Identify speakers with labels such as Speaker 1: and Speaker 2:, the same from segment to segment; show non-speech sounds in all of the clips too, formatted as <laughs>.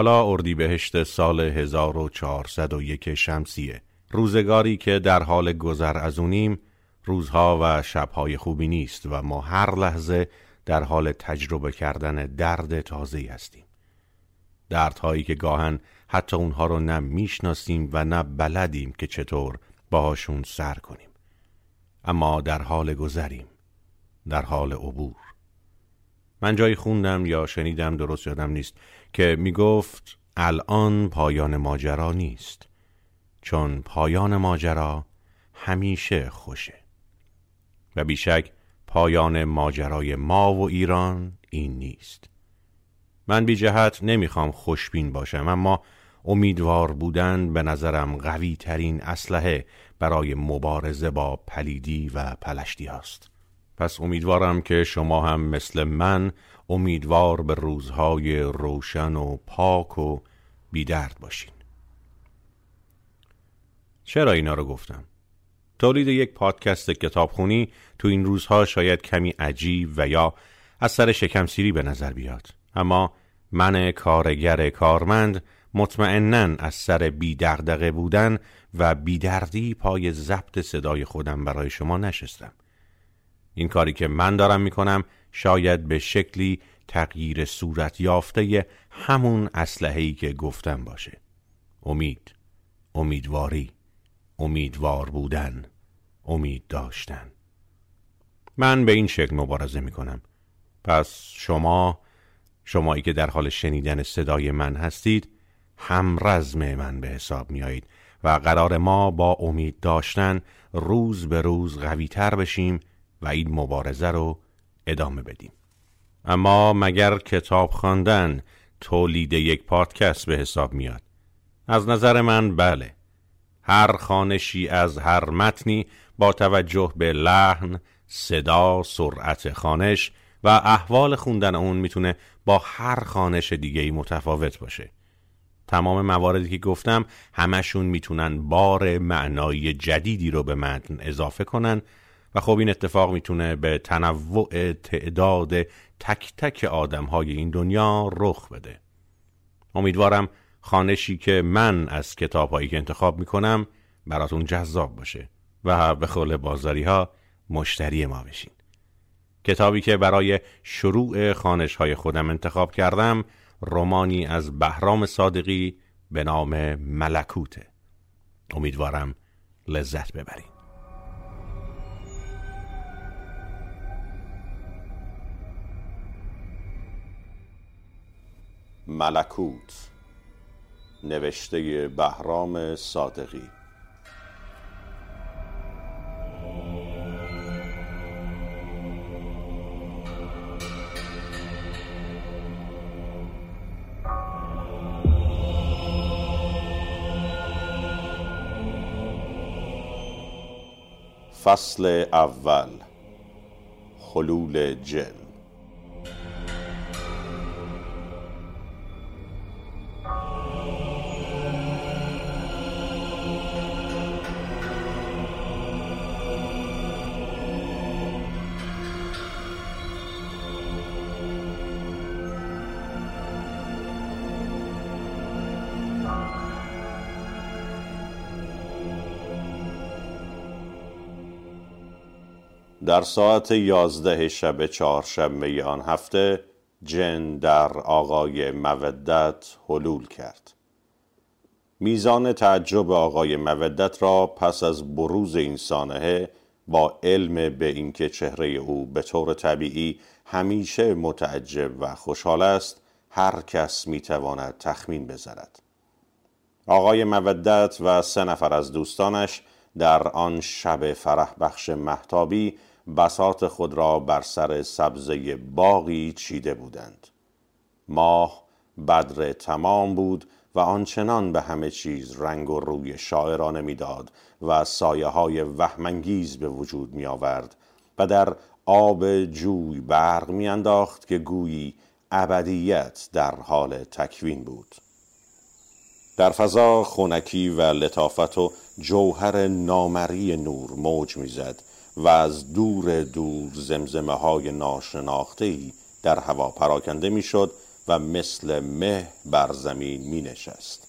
Speaker 1: حالا اردیبهشت سال 1401 شمسیه. روزگاری که در حال گذر از اونیم روزها و شبهای خوبی نیست و ما هر لحظه در حال تجربه کردن درد تازه هستیم. دردهایی که گاهن حتی اونها رو نه می‌شناسیم و نه بلدیم که چطور باهاشون سر کنیم. اما در حال گذریم در حال عبور. من جایی خوندم یا شنیدم درست یادم نیست. که می گفت الان پایان ماجرا نیست. چون پایان ماجرا همیشه خوشه. و بیشک پایان ماجرای ما و ایران این نیست. من بی جهت نمی‌خوام خوشبین باشم اما امیدوار بودن به نظرم قوی ترین اسلحه برای مبارزه با پلیدی و پلشتی هست پس امیدوارم که شما هم مثل من امیدوار به روزهای روشن و پاک و بیدرد باشین. چرا اینا رو گفتم؟ تولید یک پادکست کتابخونی تو این روزها شاید کمی عجیب و یا از سر شکم سیری به نظر بیاد. اما من کارگر کارمند مطمئنا از سر بیدردقه بودن و بیدردی پای ضبط صدای خودم برای شما نشستم. این کاری که من دارم می‌کنم شاید به شکلی تغییر صورت یافته همون اسلحه‌ای که گفتم باشه. امید امیدواری امیدوار بودن امید داشتن. من به این شکل مبارزه می‌کنم. پس شما شمایی که در حال شنیدن صدای من هستید هم رزم من به حساب میایید و قرار ما با امید داشتن روز به روز قوی تر بشیم و این مبارزه رو ادامه بدیم. اما مگر کتاب خواندن تولید یک پادکست به حساب میاد؟ از نظر من بله. هر خانشی از هر متنی با توجه به لحن، صدا، سرعت خانش و احوال خوندن اون می‌تونه با هر خانش دیگه ای متفاوت باشه. تمام مواردی که گفتم همشون می‌تونن بار معنایی جدیدی رو به متن اضافه کنن و خب این اتفاق می‌تونه به تنوع تعداد تک تک آدم های این دنیا رخ بده. امیدوارم خانشی که من از کتاب هایی که انتخاب می‌کنم براتون جذاب باشه و به خول بازاری ها مشتری ما بشین. کتابی که برای شروع خانش های خودم انتخاب کردم رومانی از بهرام صادقی به نام ملکوته. امیدوارم لذت ببرید ملکوت نوشته بهرام صادقی. فصل اول حلول جن. در ساعت یازده شب چهارشنبه آن هفته جن در آقای مودت حلول کرد. میزان تعجب آقای مودت را پس از بروز این سانحه با علم به اینکه چهره او به طور طبیعی همیشه متعجب و خوشحال است هر کس می‌تواند تخمین بزند. آقای مودت و سه نفر از دوستانش در آن شب فرح بخش محتابی بسات خود را بر سر سبزه باقی چیده بودند. ماه بدر تمام بود و آنچنان به همه چیز رنگ و روی شاعرانه می‌داد و سایه های وهمانگیز به وجود می آورد و در آب جوی برق میانداخت که گویی ابدیت در حال تکوین بود. در فضا خونکی و لطافت و جوهر نامری نور موج می‌زد و از دور دور زمزمه های ناشناخته در هوا پراکنده می‌شد و مثل مه بر زمین می نشست.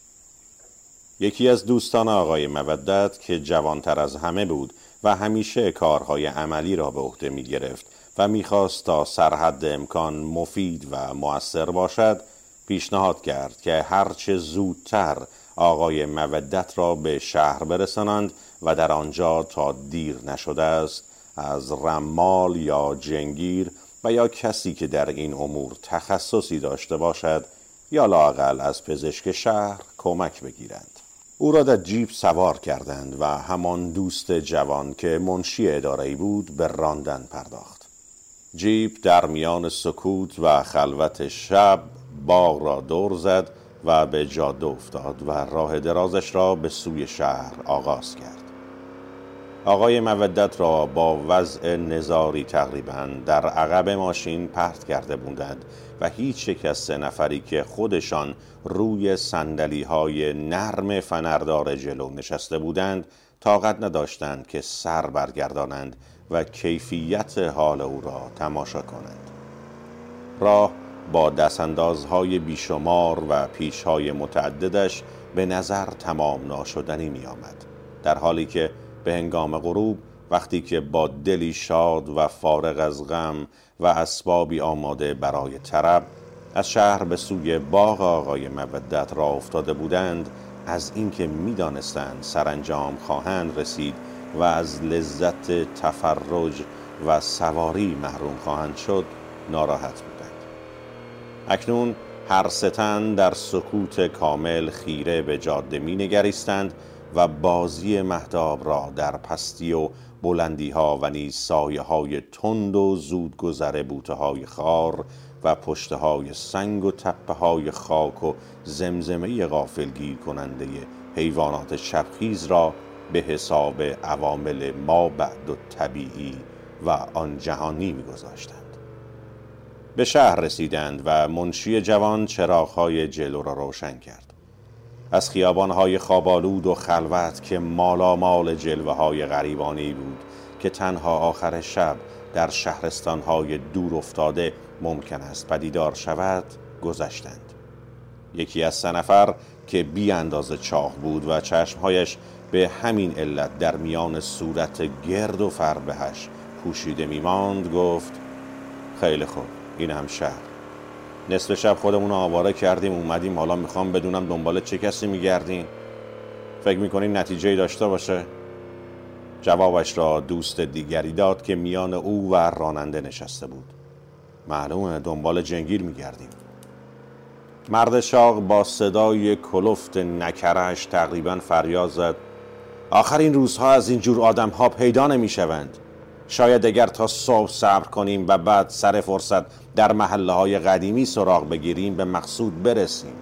Speaker 1: یکی از دوستان آقای مودت که جوانتر از همه بود و همیشه کارهای عملی را به عهده می گرفت و می‌خواست تا سرحد امکان مفید و مؤثر باشد پیشنهاد کرد که هرچه زودتر آقای مودت را به شهر برسانند و در آنجا تا دیر نشده است از رمال یا جنگیر و یا کسی که در این امور تخصصی داشته باشد یا لاقل از پزشک شهر کمک بگیرند. او را در جیب سوار کردند و همان دوست جوان که منشی اداره بود به راندن پرداخت. جیب در میان سکوت و خلوت شب باغ را دور زد و به جاده افتاد و راه درازش را به سوی شهر آغاز کرد. آقای مودت را با وضع نظاری تقریبا در عقب ماشین پرت کرده بودند و هیچ یک از نفری که خودشان روی سندلی های نرم فنردار جلو نشسته بودند طاقت نداشتند که سر برگردانند و کیفیت حال او را تماشا کنند. راه با دستاندازهای بیشمار و پیشهای متعددش به نظر تمام ناشدنی می آمد در حالی که به هنگام غروب وقتی که با دلی شاد و فارغ از غم و اسبابی آماده برای طرب از شهر به سوی باغ آقای مودت را افتاده بودند از اینکه می‌دانستند سرانجام خواهند رسید و از لذت تفرج و سواری محروم خواهند شد ناراحت بودند. اکنون هر ستن در سکوت کامل خیره به جاده می نگریستند و بازی مهداب را در پستی و بلندی ها و نیز سایه های تند و زود گذر بوته های خار و پشته های سنگ و تپه های خاک و زمزمه غافلگیر کننده حیوانات شبخیز را به حساب عوامل ما بعد و طبیعی و آن جهانی میگذاشتند. به شهر رسیدند و منشی جوان چراغهای جلو را روشن کرد. از خیابانهای خوابالود و خلوت که مالا مال جلوه های غریبانی بود که تنها آخر شب در شهرستانهای دور افتاده ممکن است پدیدار شود گذشتند. یکی از سه نفر که بی اندازه چاق بود و چشمهایش به همین علت در میان صورت گرد و فربهش پوشیده میماند گفت خیلی خوب این هم شهر. نصف شب خودمون آواره کردیم اومدیم حالا می‌خوام بدونم دنبال چه کسی میگردین فکر می‌کنین نتیجه داشته باشه؟ جوابش را دوست دیگری داد که میان او و راننده نشسته بود. معلومه دنبال جنگیر میگردیم. مرد شاق با صدای کلفت نکرش تقریبا فریاد زد. آخر این روزها از این جور آدم ها پیدا نمی‌شوند. شاید اگر تا صبح صبر کنیم و بعد سر فرصت در محله های قدیمی سراغ بگیریم به مقصود برسیم.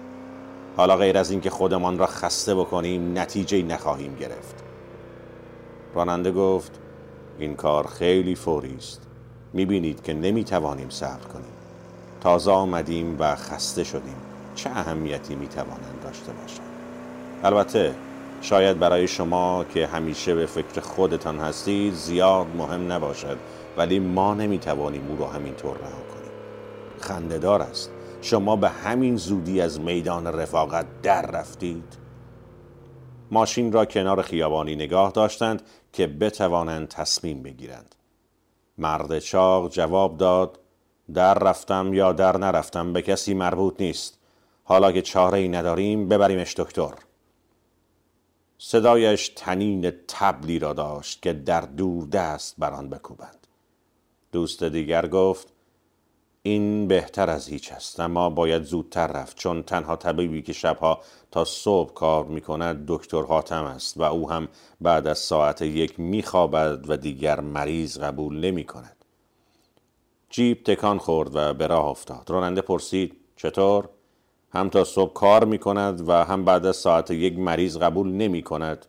Speaker 1: حالا غیر از اینکه خودمان را خسته بکنیم نتیجه نخواهیم گرفت. راننده گفت این کار خیلی فوری است. می‌بینید که نمی‌توانیم صبر کنیم. تازه آمدیم و خسته شدیم. چه اهمیتی می‌توانند داشته باشند؟ البته شاید برای شما که همیشه به فکر خودتان هستید زیاد مهم نباشد ولی ما نمی‌توانیم او را همینطور رها کنیم. خندهدار است. شما به همین زودی از میدان رفاقت در رفتید. ماشین را کنار خیابانی نگاه داشتند که بتوانند تصمیم بگیرند. مرد چاق جواب داد در رفتم یا در نرفتم به کسی مربوط نیست. حالا که چاره ای نداریم ببریمش دکتر. صدایش تنین تبلی را داشت که در دور دست بر آن بکوبند دوست دیگر گفت این بهتر از هیچ است اما باید زودتر رفت چون تنها طبیبی که شبها تا صبح کار می کند دکتر حاتم است و او هم بعد از ساعت یک می خوابد و دیگر مریض قبول نمی کند جیب تکان خورد و به راه افتاد. راننده پرسید چطور؟ هم تا صبح کار می کند و هم بعد از ساعت یک مریض قبول نمی کند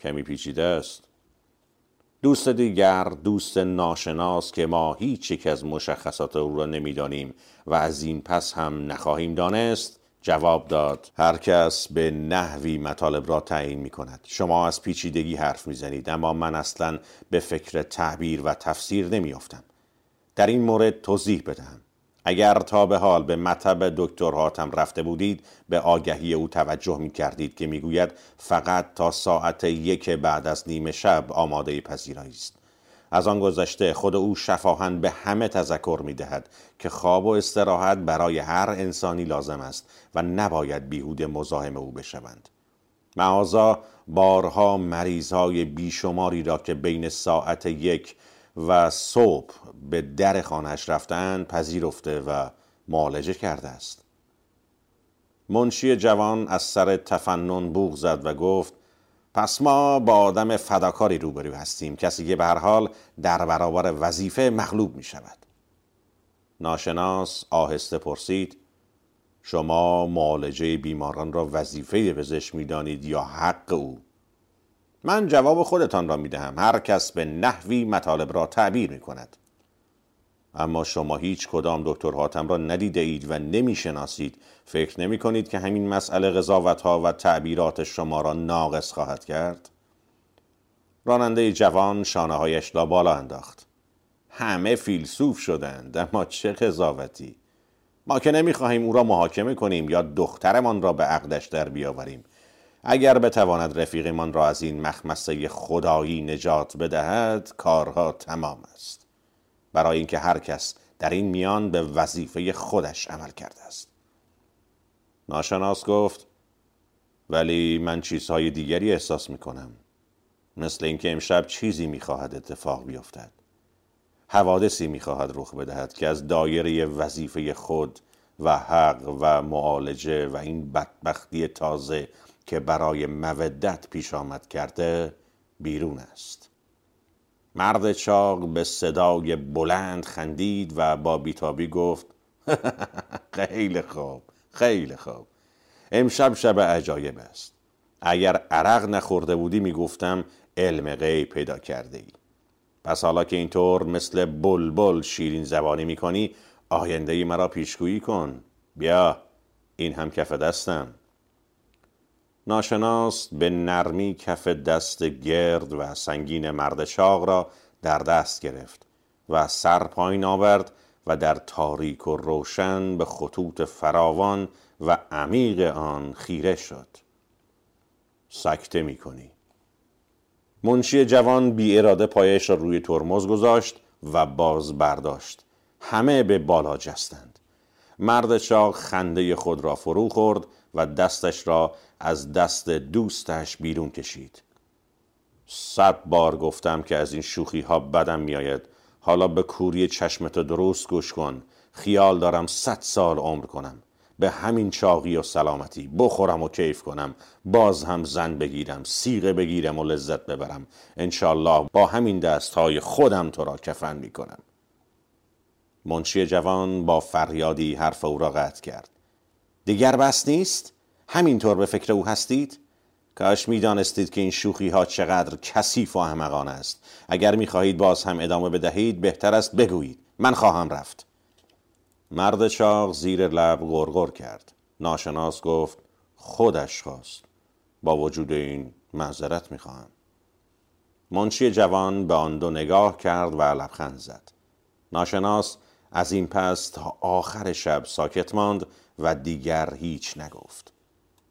Speaker 1: کمی پیچیده است. دوست دیگر دوست ناشناس که ما هیچ یک از مشخصات او را نمی‌دانیم و از این پس هم نخواهیم دانست جواب داد. هر کس به نحوی مطالب را تعیین می کند شما از پیچیدگی حرف می زنید اما من اصلا به فکر تعبیر و تفسیر نمی افتم. در این مورد توضیح بدهم. اگر تا به حال به مطب دکتر حاتم رفته بودید به آگهی او توجه می کردید که می‌گوید فقط تا ساعت یک بعد از نیمه شب آماده پذیرایی است. از آن گذشته خود او شفاهن به همه تذکر می دهد که خواب و استراحت برای هر انسانی لازم است و نباید بیهود مزاحم او بشوند. معاذا بارها مریضهای بیشماری را که بین ساعت یک و صبح به در خانهش رفتن پذیرفته و معالجه کرده است. منشی جوان از سر تفنن بوغ زد و گفت پس ما با آدم فداکاری روبرو هستیم. کسی که به هر حال در برابر وظیفه مغلوب می شود ناشناس آهسته پرسید شما معالجه بیماران را وظیفه پزشک می‌دانید یا حق او؟ من جواب خودتان را می دهم هر کس به نحوی مطالب را تعبیر می کند اما شما هیچ کدام دکتر حاتم را ندیده اید و نمی شناسید فکر نمی کنید که همین مسئله قضاوت ها و تعبیرات شما را ناقص خواهد کرد؟ راننده جوان شانه هایش را بالا انداخت. همه فیلسوف شدند اما چه قضاوتی! ما که نمی‌خواهیم او را محاکمه کنیم یا دخترمان را به عقدش در بیاوریم. اگر بتواند رفیقمان را از این مخمسه خدایی نجات بدهد کارها تمام است. برای اینکه هر کس در این میان به وظیفه خودش عمل کرده است. ناشناس گفت ولی من چیزهای دیگری احساس می کنم مثل اینکه امشب چیزی می‌خواهد اتفاق بیفتد. حوادثی می‌خواهد رخ بدهد که از دایره وظیفه خود و حق و معالجه و این بدبختی تازه که برای مودت پیش آمد کرده بیرون است. مرد چاق به صدای بلند خندید و با بیتابی گفت <laughs> خیلی خوب خیلی خوب. امشب شب عجایب است. اگر عرق نخورده بودی می‌گفتم علم غیب پیدا کرده ای. پس حالا که اینطور مثل بلبل شیرین زبانی می‌کنی آینده ای مرا پیشگویی کن. بیا این هم کف دستم. ناشناس به نرمی کف دست گرد و سنگین مرد چاق را در دست گرفت و سر پایین آورد و در تاریک و روشن به خطوط فراوان و عمیق آن خیره شد. سکته می کنی. منشی جوان بی اراده پایش را روی ترمز گذاشت و باز برداشت. همه به بالا جستند. مرد چاق خنده خود را فرو خورد و دستش را از دست دوستش بیرون کشید. صد بار گفتم که از این شوخی ها بدم میآید. حالا به کوری چشمت درست گوش کن. خیال دارم صد سال عمر کنم. به همین چاقی و سلامتی بخورم و کیف کنم. باز هم زن بگیرم سیغه بگیرم و لذت ببرم. انشالله با همین دست های خودم تو را کفن می کنم منشی جوان با فریادی حرف او را قطع کرد. دیگر بس نیست؟ همینطور به فکر او هستید؟ کاش می‌دانستید که این شوخی ها چقدر کثیف و احمقانه است. اگر می‌خواهید باز هم ادامه بدهید بهتر است بگویید. من خواهم رفت. مرد چاق زیر لب غرغر کرد. ناشناس گفت خودش خواست. با وجود این معذرت می‌خواهم. منشی جوان به آن دو نگاه کرد و لبخند زد. ناشناس از این پس تا آخر شب ساکت ماند و دیگر هیچ نگفت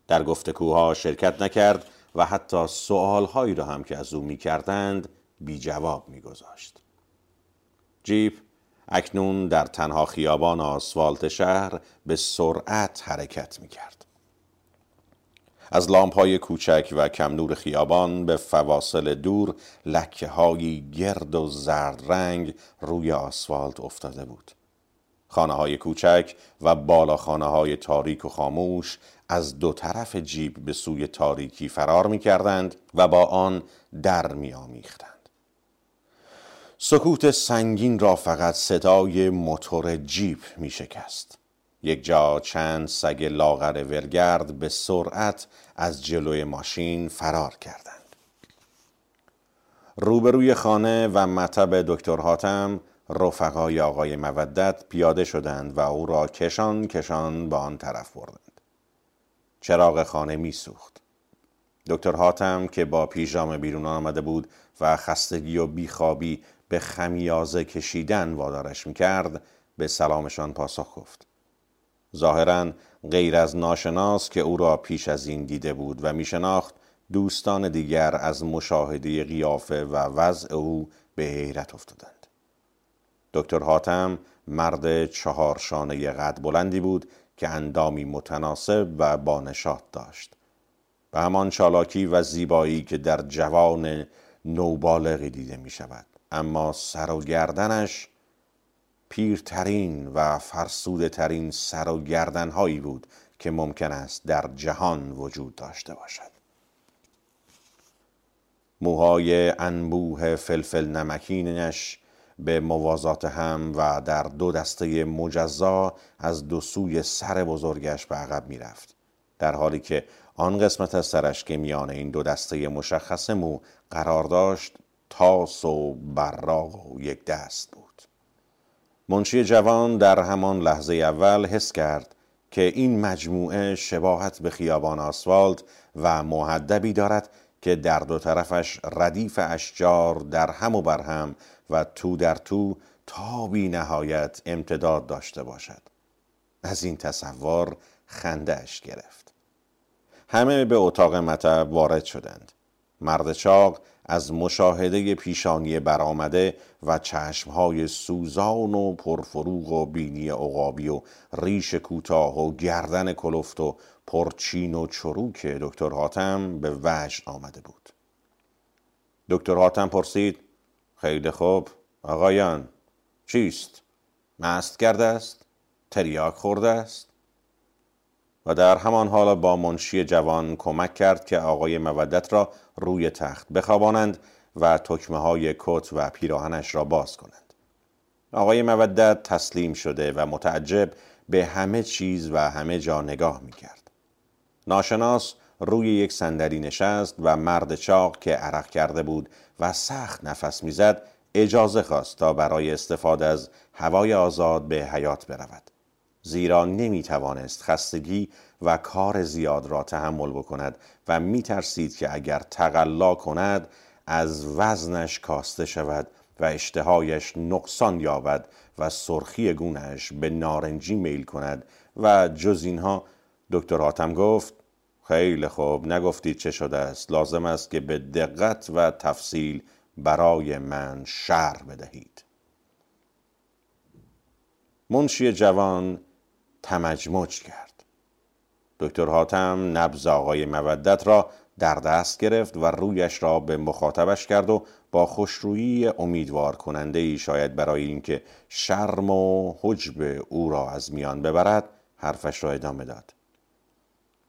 Speaker 1: در گفتگوها شرکت نکرد و حتی سوالهایی را هم که از او می‌کردند بی جواب میگذاشت جیپ اکنون در تنها خیابان آسفالت شهر به سرعت حرکت می کرد. از لامپ های کوچک و کم نور خیابان به فواصل دور لکه های گرد و زرد رنگ روی آسفالت افتاده بود. خانه های کوچک و بالاخانه های تاریک و خاموش از دو طرف جیب به سوی تاریکی فرار می کردند و با آن در می آمیختند. سکوت سنگین را فقط صدای موتور جیب می شکست. یک جا چند سگ لاغر ورگرد به سرعت از جلوی ماشین فرار کردند. روبروی خانه و مطب دکتر حاتم رفقای آقای مودت پیاده شدند و او را کشان کشان به آن طرف بردند. چراغ خانه میسوخت. دکتر حاتم که با پیژامه بیرون آمده بود و خستگی و بیخوابی به خمیازه کشیدن وادارش می‌کرد به سلامشان پاسخ گفت. ظاهرا غیر از ناشناس که او را پیش از این دیده بود و میشناخت دوستان دیگر از مشاهده قیافه و وضع او به حیرت افتادند. دکتر حاتم مرد چهارشانه قد بلندی بود که اندامی متناسب و بانشات داشت. به همان چالاکی و زیبایی که در جوان نوبالغی دیده می شود اما سر و گردنش پیرترین و فرسوده ترین سر و گردن هایی بود که ممکن است در جهان وجود داشته باشد. موهای انبوه فلفل نمکینش به موازات هم و در دو دسته مجزا از دو سوی سر بزرگش به عقب می‌رفت در حالی که آن قسمت از سرش که میان این دو دسته مشخص مو قرار داشت تاس و براغ و یک دست بود. منشی جوان در همان لحظه اول حس کرد که این مجموعه شباهت به خیابان آسفالت و محدبی دارد که در دو طرفش ردیف اشجار در هم و بر هم و تو در تو تا بی نهایت امتداد داشته باشد. از این تصور خندهش گرفت. همه به اتاق مطب وارد شدند. مرد چاق از مشاهده پیشانی برآمده و چشمهای سوزان و پرفروغ و بینی عقابی و ریش کوتاه و گردن کلفت و پرچین و چروک دکتر حاتم به وجد آمده بود. دکتر حاتم پرسید خیلی خوب آقایان چیست؟ مست کرده است؟ تریاک خورده است؟ و در همان حال با منشی جوان کمک کرد که آقای مودت را روی تخت بخوابانند و تکمه های کت و پیراهنش را باز کنند. آقای مودت تسلیم شده و متعجب به همه چیز و همه جا نگاه می کرد ناشناس روی یک صندلی نشست و مرد چاق که عرق کرده بود و سخت نفس می‌زد اجازه خواست تا برای استفاده از هوای آزاد به حیات برود. زیرا نمی توانست خستگی و کار زیاد را تحمل بکند و می ترسید که اگر تقلا کند از وزنش کاسته شود و اشتهایش نقصان یابد و سرخی گونش به نارنجی میل کند. و جز اینها دکتر حاتم گفت خیلی خوب نگفتید چه شده است. لازم است که به دقت و تفصیل برای من شر بدهید. منشی جوان تمجمج کرد. دکتر حاتم نبز آقای مودت را در دست گرفت و رویش را به مخاطبش کرد و با خوشرویی امیدوار کننده ای شاید برای اینکه شرم و حجب او را از میان ببرد حرفش را ادامه داد.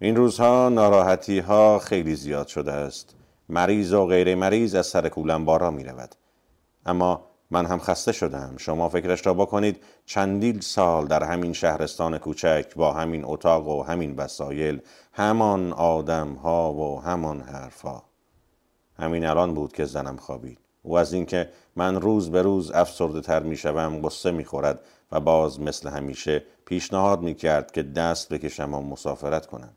Speaker 1: این روزها ناراحتی ها خیلی زیاد شده است. مریض و غیر مریض از سر کولم بارا می رود اما من هم خسته شدم. شما فکرش را بکنید چندین سال در همین شهرستان کوچک با همین اتاق و همین وسایل همان آدم ها و همان حرف ها. همین الان بود که زنم خوابید. و از اینکه من روز به روز افسرده تر می شوم قصه می خورد و باز مثل همیشه پیشنهاد می کرد که دست بکشم و مسافرت کنم.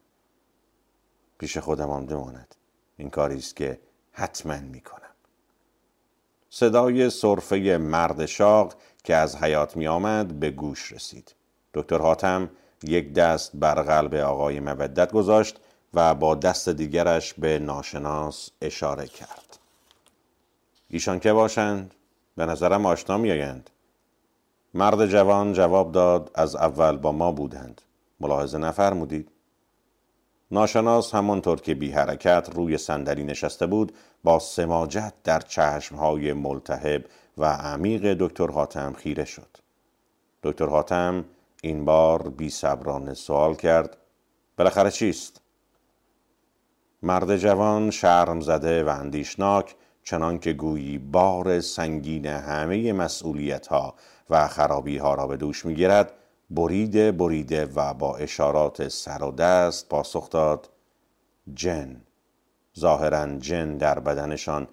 Speaker 1: پیش خودم بماند. این کاری است که حتما می کنم صدای صرفه مرد شاق که از حیات می آمد به گوش رسید. دکتر حاتم یک دست بر قلب آقای مودت گذاشت و با دست دیگرش به ناشناس اشاره کرد. ایشان که باشند؟ به نظرم آشنا میآیند. مرد جوان جواب داد از اول با ما بودند. ملاحظه نفرمودید. ناشناس همانطور که بی حرکت روی صندلی نشسته بود با سماجت در چشمهای ملتهب و عمیق دکتر حاتم خیره شد دکتر حاتم این بار بی صبرانه سوال کرد بالاخره چیست؟ مرد جوان شرم زده و اندیشناک چنان که گویی بار سنگین همه مسئولیت ها و خرابی ها را به دوش می‌گیرد بریده بریده و با اشارات سر و دست پاسخ داد جن. ظاهرا جن در بدنشان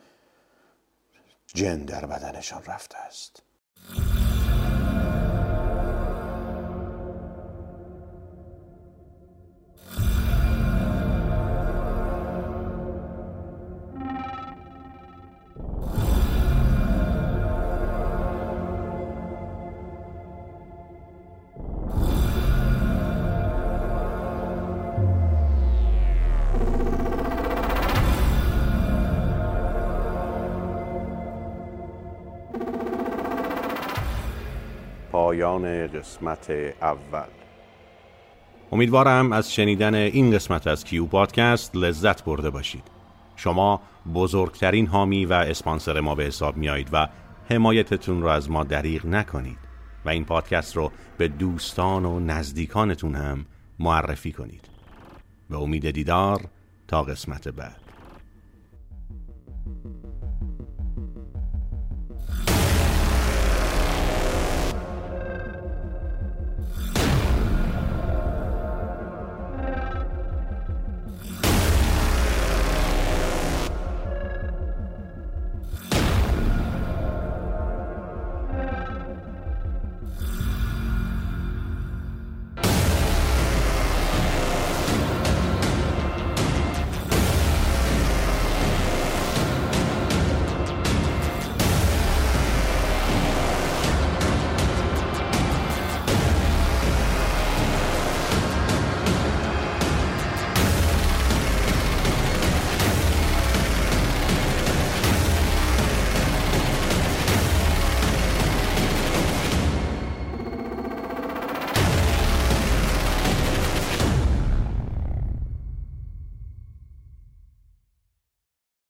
Speaker 1: جن در بدنشان رفته است. پایان قسمت اول. امیدوارم از شنیدن این قسمت از کیو پادکست لذت برده باشید. شما بزرگترین حامی و اسپانسر ما به حساب میایید و حمایتتون رو از ما دریغ نکنید و این پادکست رو به دوستان و نزدیکانتون هم معرفی کنید. به امید دیدار تا قسمت بعد.